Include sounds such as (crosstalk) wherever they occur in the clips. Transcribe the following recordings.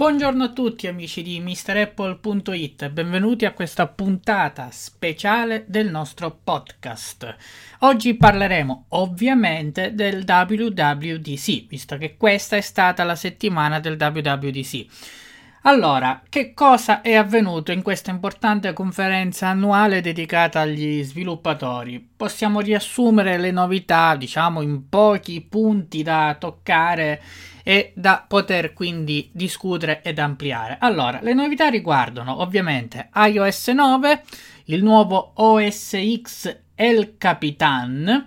Buongiorno a tutti amici di MrApple.it benvenuti a questa puntata speciale del nostro podcast. Oggi parleremo ovviamente del WWDC, visto che questa è stata la settimana del WWDC. Allora, che cosa è avvenuto in questa importante conferenza annuale dedicata agli sviluppatori? Possiamo riassumere le novità, diciamo, in pochi punti da toccare e da poter quindi discutere ed ampliare. Allora, le novità riguardano ovviamente iOS 9, il nuovo OS X El Capitan,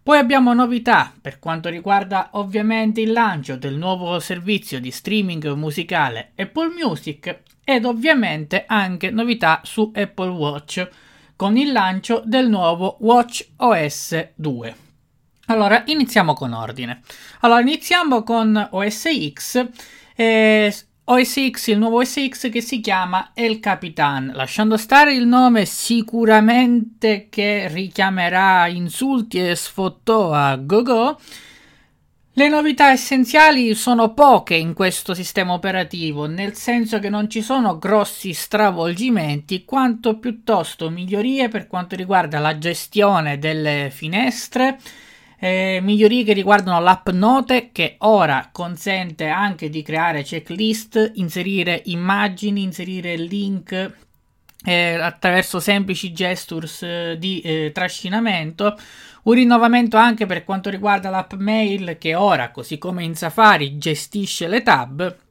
poi abbiamo novità per quanto riguarda ovviamente il lancio del nuovo servizio di streaming musicale Apple Music ed ovviamente anche novità su Apple Watch con il lancio del nuovo Watch OS 2. Allora, iniziamo con ordine. Allora, iniziamo con OS X. Eh, OS X, il nuovo OS X che si chiama El Capitan, lasciando stare il nome sicuramente che richiamerà insulti e sfottò a GoGo. Le novità essenziali sono poche in questo sistema operativo, nel senso che non ci sono grossi stravolgimenti, quanto piuttosto migliorie per quanto riguarda la gestione delle finestre, eh, migliorie che riguardano l'app Note che ora consente anche di creare checklist, inserire immagini, inserire link eh, attraverso semplici gestures eh, di eh, trascinamento. Un rinnovamento anche per quanto riguarda l'app Mail che ora, così come in Safari, gestisce le tab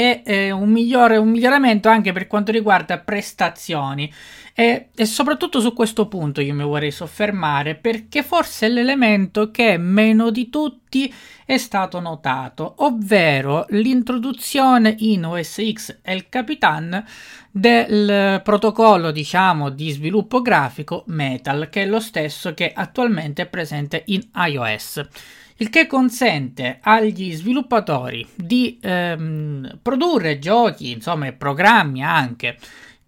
e eh, un, migliore, un miglioramento anche per quanto riguarda prestazioni. E, e, soprattutto su questo punto io mi vorrei soffermare perché forse è l'elemento che meno di tutti è stato notato, ovvero l'introduzione in OS X e il Capitan del protocollo diciamo di sviluppo grafico Metal che è lo stesso che attualmente è presente in iOS il che consente agli sviluppatori di ehm, produrre giochi, insomma, programmi anche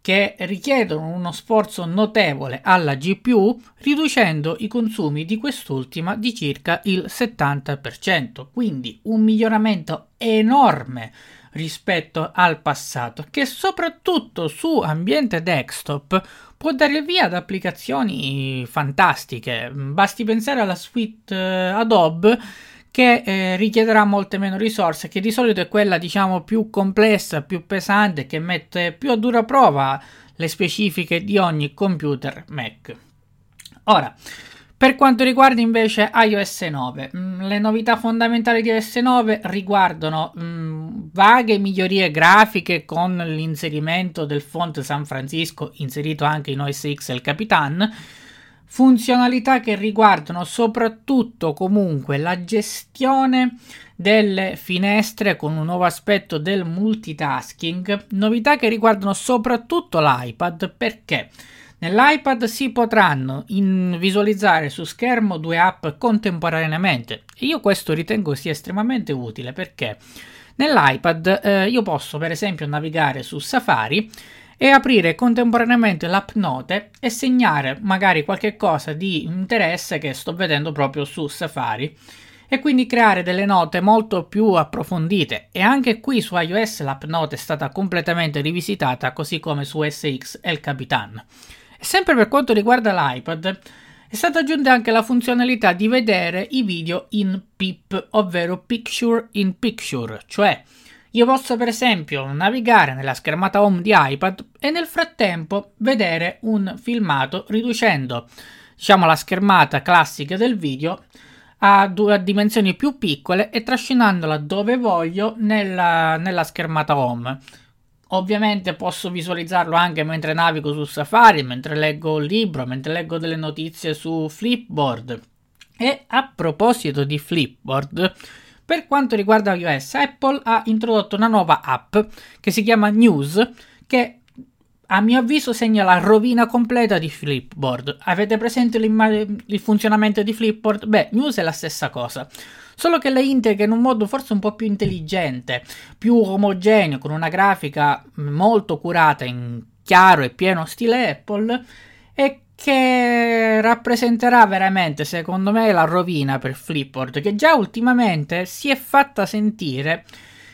che richiedono uno sforzo notevole alla GPU, riducendo i consumi di quest'ultima di circa il 70%, quindi un miglioramento enorme rispetto al passato, che soprattutto su ambiente desktop può dare via ad applicazioni fantastiche. Basti pensare alla suite eh, Adobe che eh, richiederà molte meno risorse, che di solito è quella diciamo più complessa, più pesante, che mette più a dura prova le specifiche di ogni computer Mac. Ora, per quanto riguarda invece iOS 9, mm, le novità fondamentali di iOS 9 riguardano mh, mm, vaghe migliorie grafiche con l'inserimento del font San Francisco inserito anche in OS X e il Capitan, funzionalità che riguardano soprattutto comunque la gestione delle finestre con un nuovo aspetto del multitasking, novità che riguardano soprattutto l'iPad. Perché Nell'iPad si potranno visualizzare su schermo due app contemporaneamente. Io questo ritengo sia estremamente utile perché nell'iPad eh, io posso per esempio navigare su Safari e aprire contemporaneamente l'app Note e segnare magari qualche cosa di interesse che sto vedendo proprio su Safari. E quindi creare delle note molto più approfondite. E anche qui su iOS l'app Note è stata completamente rivisitata così come su SX e il Capitan. Sempre per quanto riguarda l'iPad, è stata aggiunta anche la funzionalità di vedere i video in PIP, ovvero Picture in Picture, cioè io posso per esempio navigare nella schermata home di iPad e nel frattempo vedere un filmato riducendo diciamo la schermata classica del video a, due, dimensioni più piccole e trascinandola dove voglio nella, nella schermata home. Ovviamente posso visualizzarlo anche mentre navigo su Safari, mentre leggo un libro, mentre leggo delle notizie su Flipboard. E a proposito di Flipboard, per quanto riguarda iOS, Apple ha introdotto una nuova app che si chiama News, che a mio avviso segna la rovina completa di Flipboard. Avete presente il funzionamento di Flipboard? Beh, News è la stessa cosa solo che le integra in un modo forse un po' più intelligente, più omogeneo, con una grafica molto curata in chiaro e pieno stile Apple e che rappresenterà veramente, secondo me, la rovina per Flipboard, che già ultimamente si è fatta sentire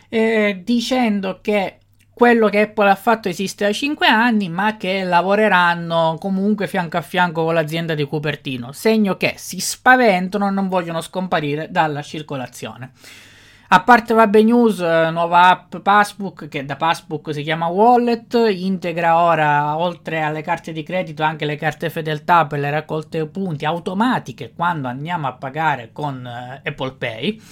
eh, dicendo che quello che Apple ha fatto esiste da 5 anni, ma che lavoreranno comunque fianco a fianco con l'azienda di Cupertino, segno che si spaventano e non vogliono scomparire dalla circolazione. A parte vabbè news, eh, nuova app Passbook che da Passbook si chiama Wallet, integra ora oltre alle carte di credito anche le carte fedeltà per le raccolte punti automatiche quando andiamo a pagare con uh, Apple Pay.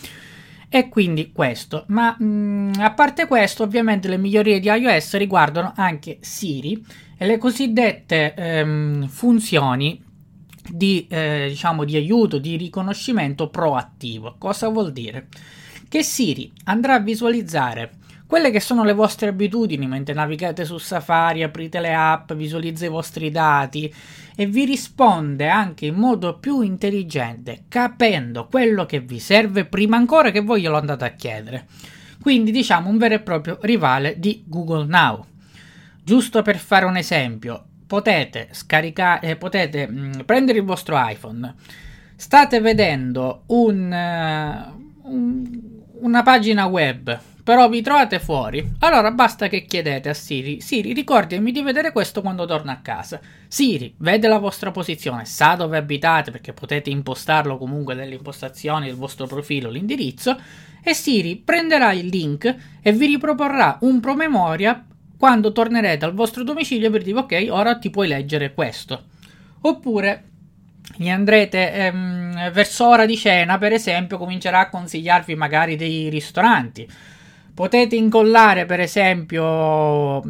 E quindi questo, ma mh, mm, a parte questo, ovviamente le migliorie di iOS riguardano anche Siri e le cosiddette ehm, funzioni di, eh, diciamo, di aiuto, di riconoscimento proattivo. Cosa vuol dire? Che Siri andrà a visualizzare quelle che sono le vostre abitudini mentre navigate su Safari, aprite le app, visualizza i vostri dati e vi risponde anche in modo più intelligente, capendo quello che vi serve prima ancora che voi glielo andate a chiedere. Quindi diciamo un vero e proprio rivale di Google Now. Giusto per fare un esempio, potete scaricare, eh, potete mh, mm, prendere il vostro iPhone, state vedendo un, uh, un, una pagina web però vi trovate fuori, allora basta che chiedete a Siri, Siri ricordami di vedere questo quando torno a casa. Siri vede la vostra posizione, sa dove abitate perché potete impostarlo comunque nelle impostazioni del vostro profilo, l'indirizzo, e Siri prenderà il link e vi riproporrà un promemoria quando tornerete al vostro domicilio per dire ok, ora ti puoi leggere questo. Oppure gli andrete ehm, verso ora di cena, per esempio, comincerà a consigliarvi magari dei ristoranti Potete incollare, per esempio,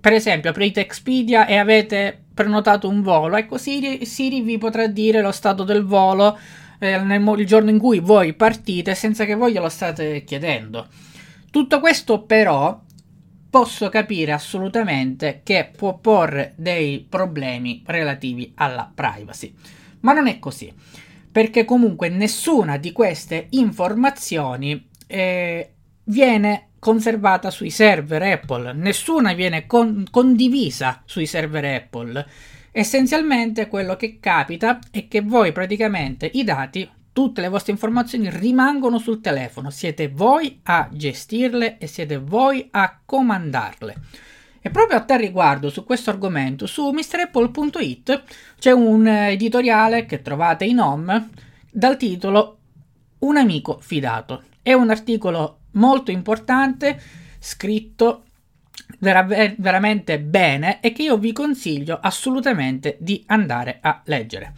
per esempio, aprite Expedia e avete prenotato un volo. Ecco, Siri, Siri vi potrà dire lo stato del volo eh, nel, il giorno in cui voi partite senza che voi glielo state chiedendo. Tutto questo, però, posso capire assolutamente che può porre dei problemi relativi alla privacy. Ma non è così, perché comunque nessuna di queste informazioni eh, viene conservata sui server Apple, nessuna viene con- condivisa sui server Apple. Essenzialmente quello che capita è che voi praticamente i dati, tutte le vostre informazioni rimangono sul telefono, siete voi a gestirle e siete voi a comandarle. E proprio a tal riguardo, su questo argomento, su MrApple.it c'è un editoriale che trovate in home dal titolo Un amico fidato. È un articolo molto importante, scritto vera- veramente bene e che io vi consiglio assolutamente di andare a leggere.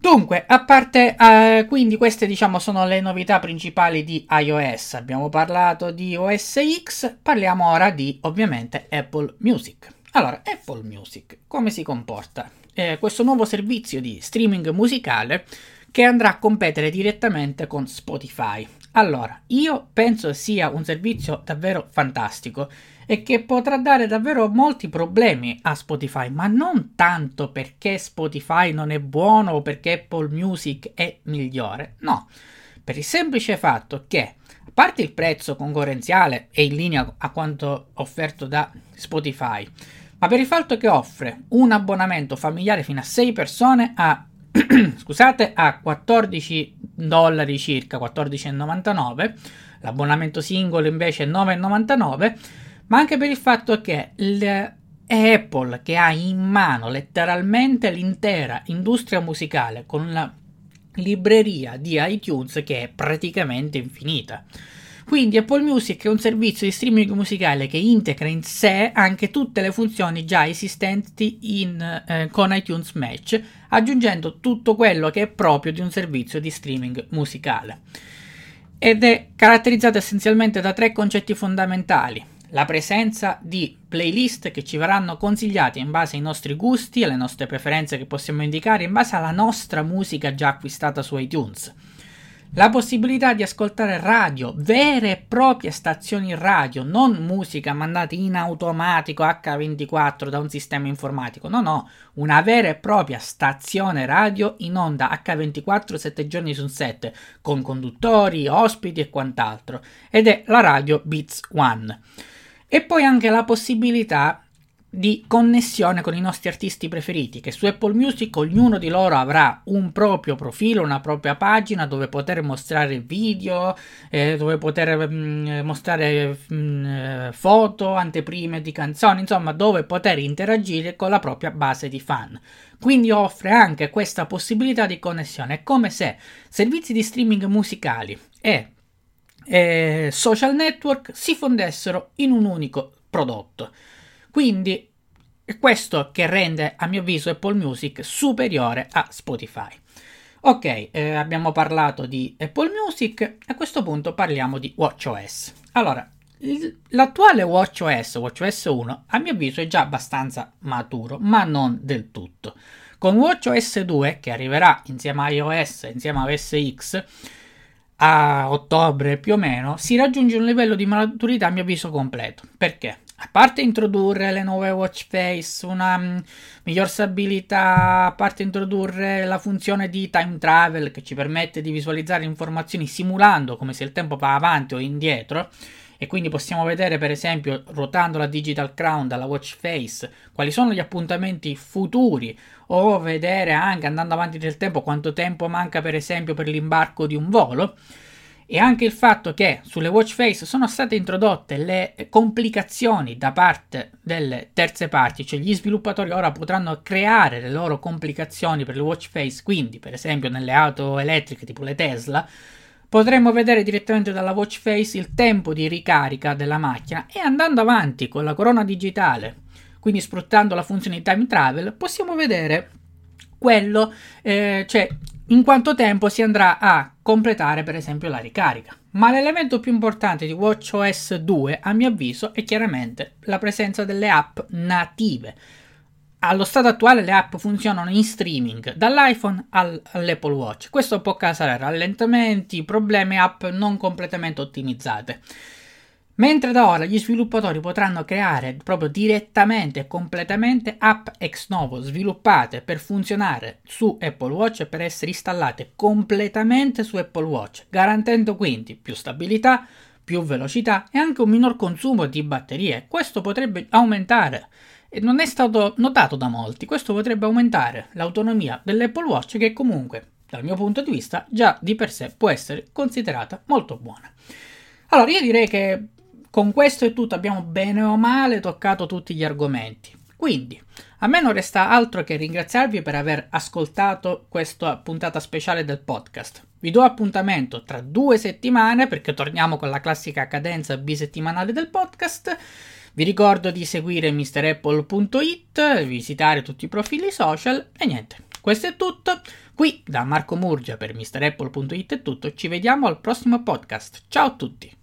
Dunque, a parte eh, quindi queste diciamo sono le novità principali di iOS. Abbiamo parlato di OS X, parliamo ora di ovviamente Apple Music. Allora, Apple Music come si comporta? Eh, questo nuovo servizio di streaming musicale che andrà a competere direttamente con Spotify. Allora, io penso sia un servizio davvero fantastico e che potrà dare davvero molti problemi a Spotify, ma non tanto perché Spotify non è buono o perché Apple Music è migliore, no, per il semplice fatto che, a parte il prezzo concorrenziale e in linea a quanto offerto da Spotify, ma per il fatto che offre un abbonamento familiare fino a 6 persone a (clears throat) scusate, a 14 dollari circa, 14,99, l'abbonamento singolo invece è 9,99, ma anche per il fatto che è Apple che ha in mano letteralmente l'intera industria musicale con la libreria di iTunes che è praticamente infinita. Quindi Apple Music è un servizio di streaming musicale che integra in sé anche tutte le funzioni già esistenti in, eh, con iTunes Match, aggiungendo tutto quello che è proprio di un servizio di streaming musicale. Ed è caratterizzato essenzialmente da tre concetti fondamentali. La presenza di playlist che ci verranno consigliate in base ai nostri gusti alle nostre preferenze che possiamo indicare in base alla nostra musica già acquistata su iTunes la possibilità di ascoltare radio, vere e proprie stazioni radio, non musica mandata in automatico H24 da un sistema informatico, no, no, una vera e propria stazione radio in onda H24 7 giorni su 7, con conduttori, ospiti e quant'altro, ed è la radio Beats One. E poi anche la possibilità di connessione con i nostri artisti preferiti, che su Apple Music ognuno di loro avrà un proprio profilo, una propria pagina dove poter mostrare video, eh, dove poter mh, mm, mostrare mh, mm, foto, anteprime di canzoni, insomma, dove poter interagire con la propria base di fan. Quindi offre anche questa possibilità di connessione, è come se servizi di streaming musicali e e social network si fondessero in un unico prodotto. Quindi è questo che rende, a mio avviso, Apple Music superiore a Spotify. Ok, eh, abbiamo parlato di Apple Music, a questo punto parliamo di WatchOS. Allora, l'attuale WatchOS, WatchOS 1, a mio avviso è già abbastanza maturo, ma non del tutto. Con WatchOS 2, che arriverà insieme a iOS, insieme a OS X, a ottobre più o meno, si raggiunge un livello di maturità a mio avviso completo. Perché? A parte introdurre le nuove watch face, una mm, miglior stabilità, a parte introdurre la funzione di time travel che ci permette di visualizzare informazioni simulando come se il tempo va avanti o indietro, e quindi possiamo vedere per esempio ruotando la digital crown dalla watch face quali sono gli appuntamenti futuri o vedere anche andando avanti nel tempo quanto tempo manca per esempio per l'imbarco di un volo e anche il fatto che sulle watch face sono state introdotte le complicazioni da parte delle terze parti, cioè gli sviluppatori ora potranno creare le loro complicazioni per le watch face, quindi per esempio nelle auto elettriche tipo le Tesla, potremmo vedere direttamente dalla watch face il tempo di ricarica della macchina. E andando avanti con la corona digitale, quindi sfruttando la funzione time travel, possiamo vedere quello, eh, cioè in quanto tempo si andrà a completare per esempio la ricarica. Ma l'elemento più importante di WatchOS 2 a mio avviso è chiaramente la presenza delle app native. Allo stato attuale le app funzionano in streaming dall'iPhone al, all'Apple Watch. Questo può causare rallentamenti, problemi app non completamente ottimizzate. Mentre da ora gli sviluppatori potranno creare proprio direttamente e completamente app ex novo sviluppate per funzionare su Apple Watch e per essere installate completamente su Apple Watch, garantendo quindi più stabilità, più velocità e anche un minor consumo di batterie. Questo potrebbe aumentare e non è stato notato da molti, questo potrebbe aumentare l'autonomia dell'Apple Watch che comunque dal mio punto di vista già di per sé può essere considerata molto buona. Allora io direi che con questo è tutto, abbiamo bene o male toccato tutti gli argomenti. Quindi, a me non resta altro che ringraziarvi per aver ascoltato questa puntata speciale del podcast. Vi do appuntamento tra due settimane perché torniamo con la classica cadenza bisettimanale del podcast. Vi ricordo di seguire MrApple.it, visitare tutti i profili social e niente. Questo è tutto. Qui da Marco Murgia per MrApple.it è tutto. Ci vediamo al prossimo podcast. Ciao a tutti.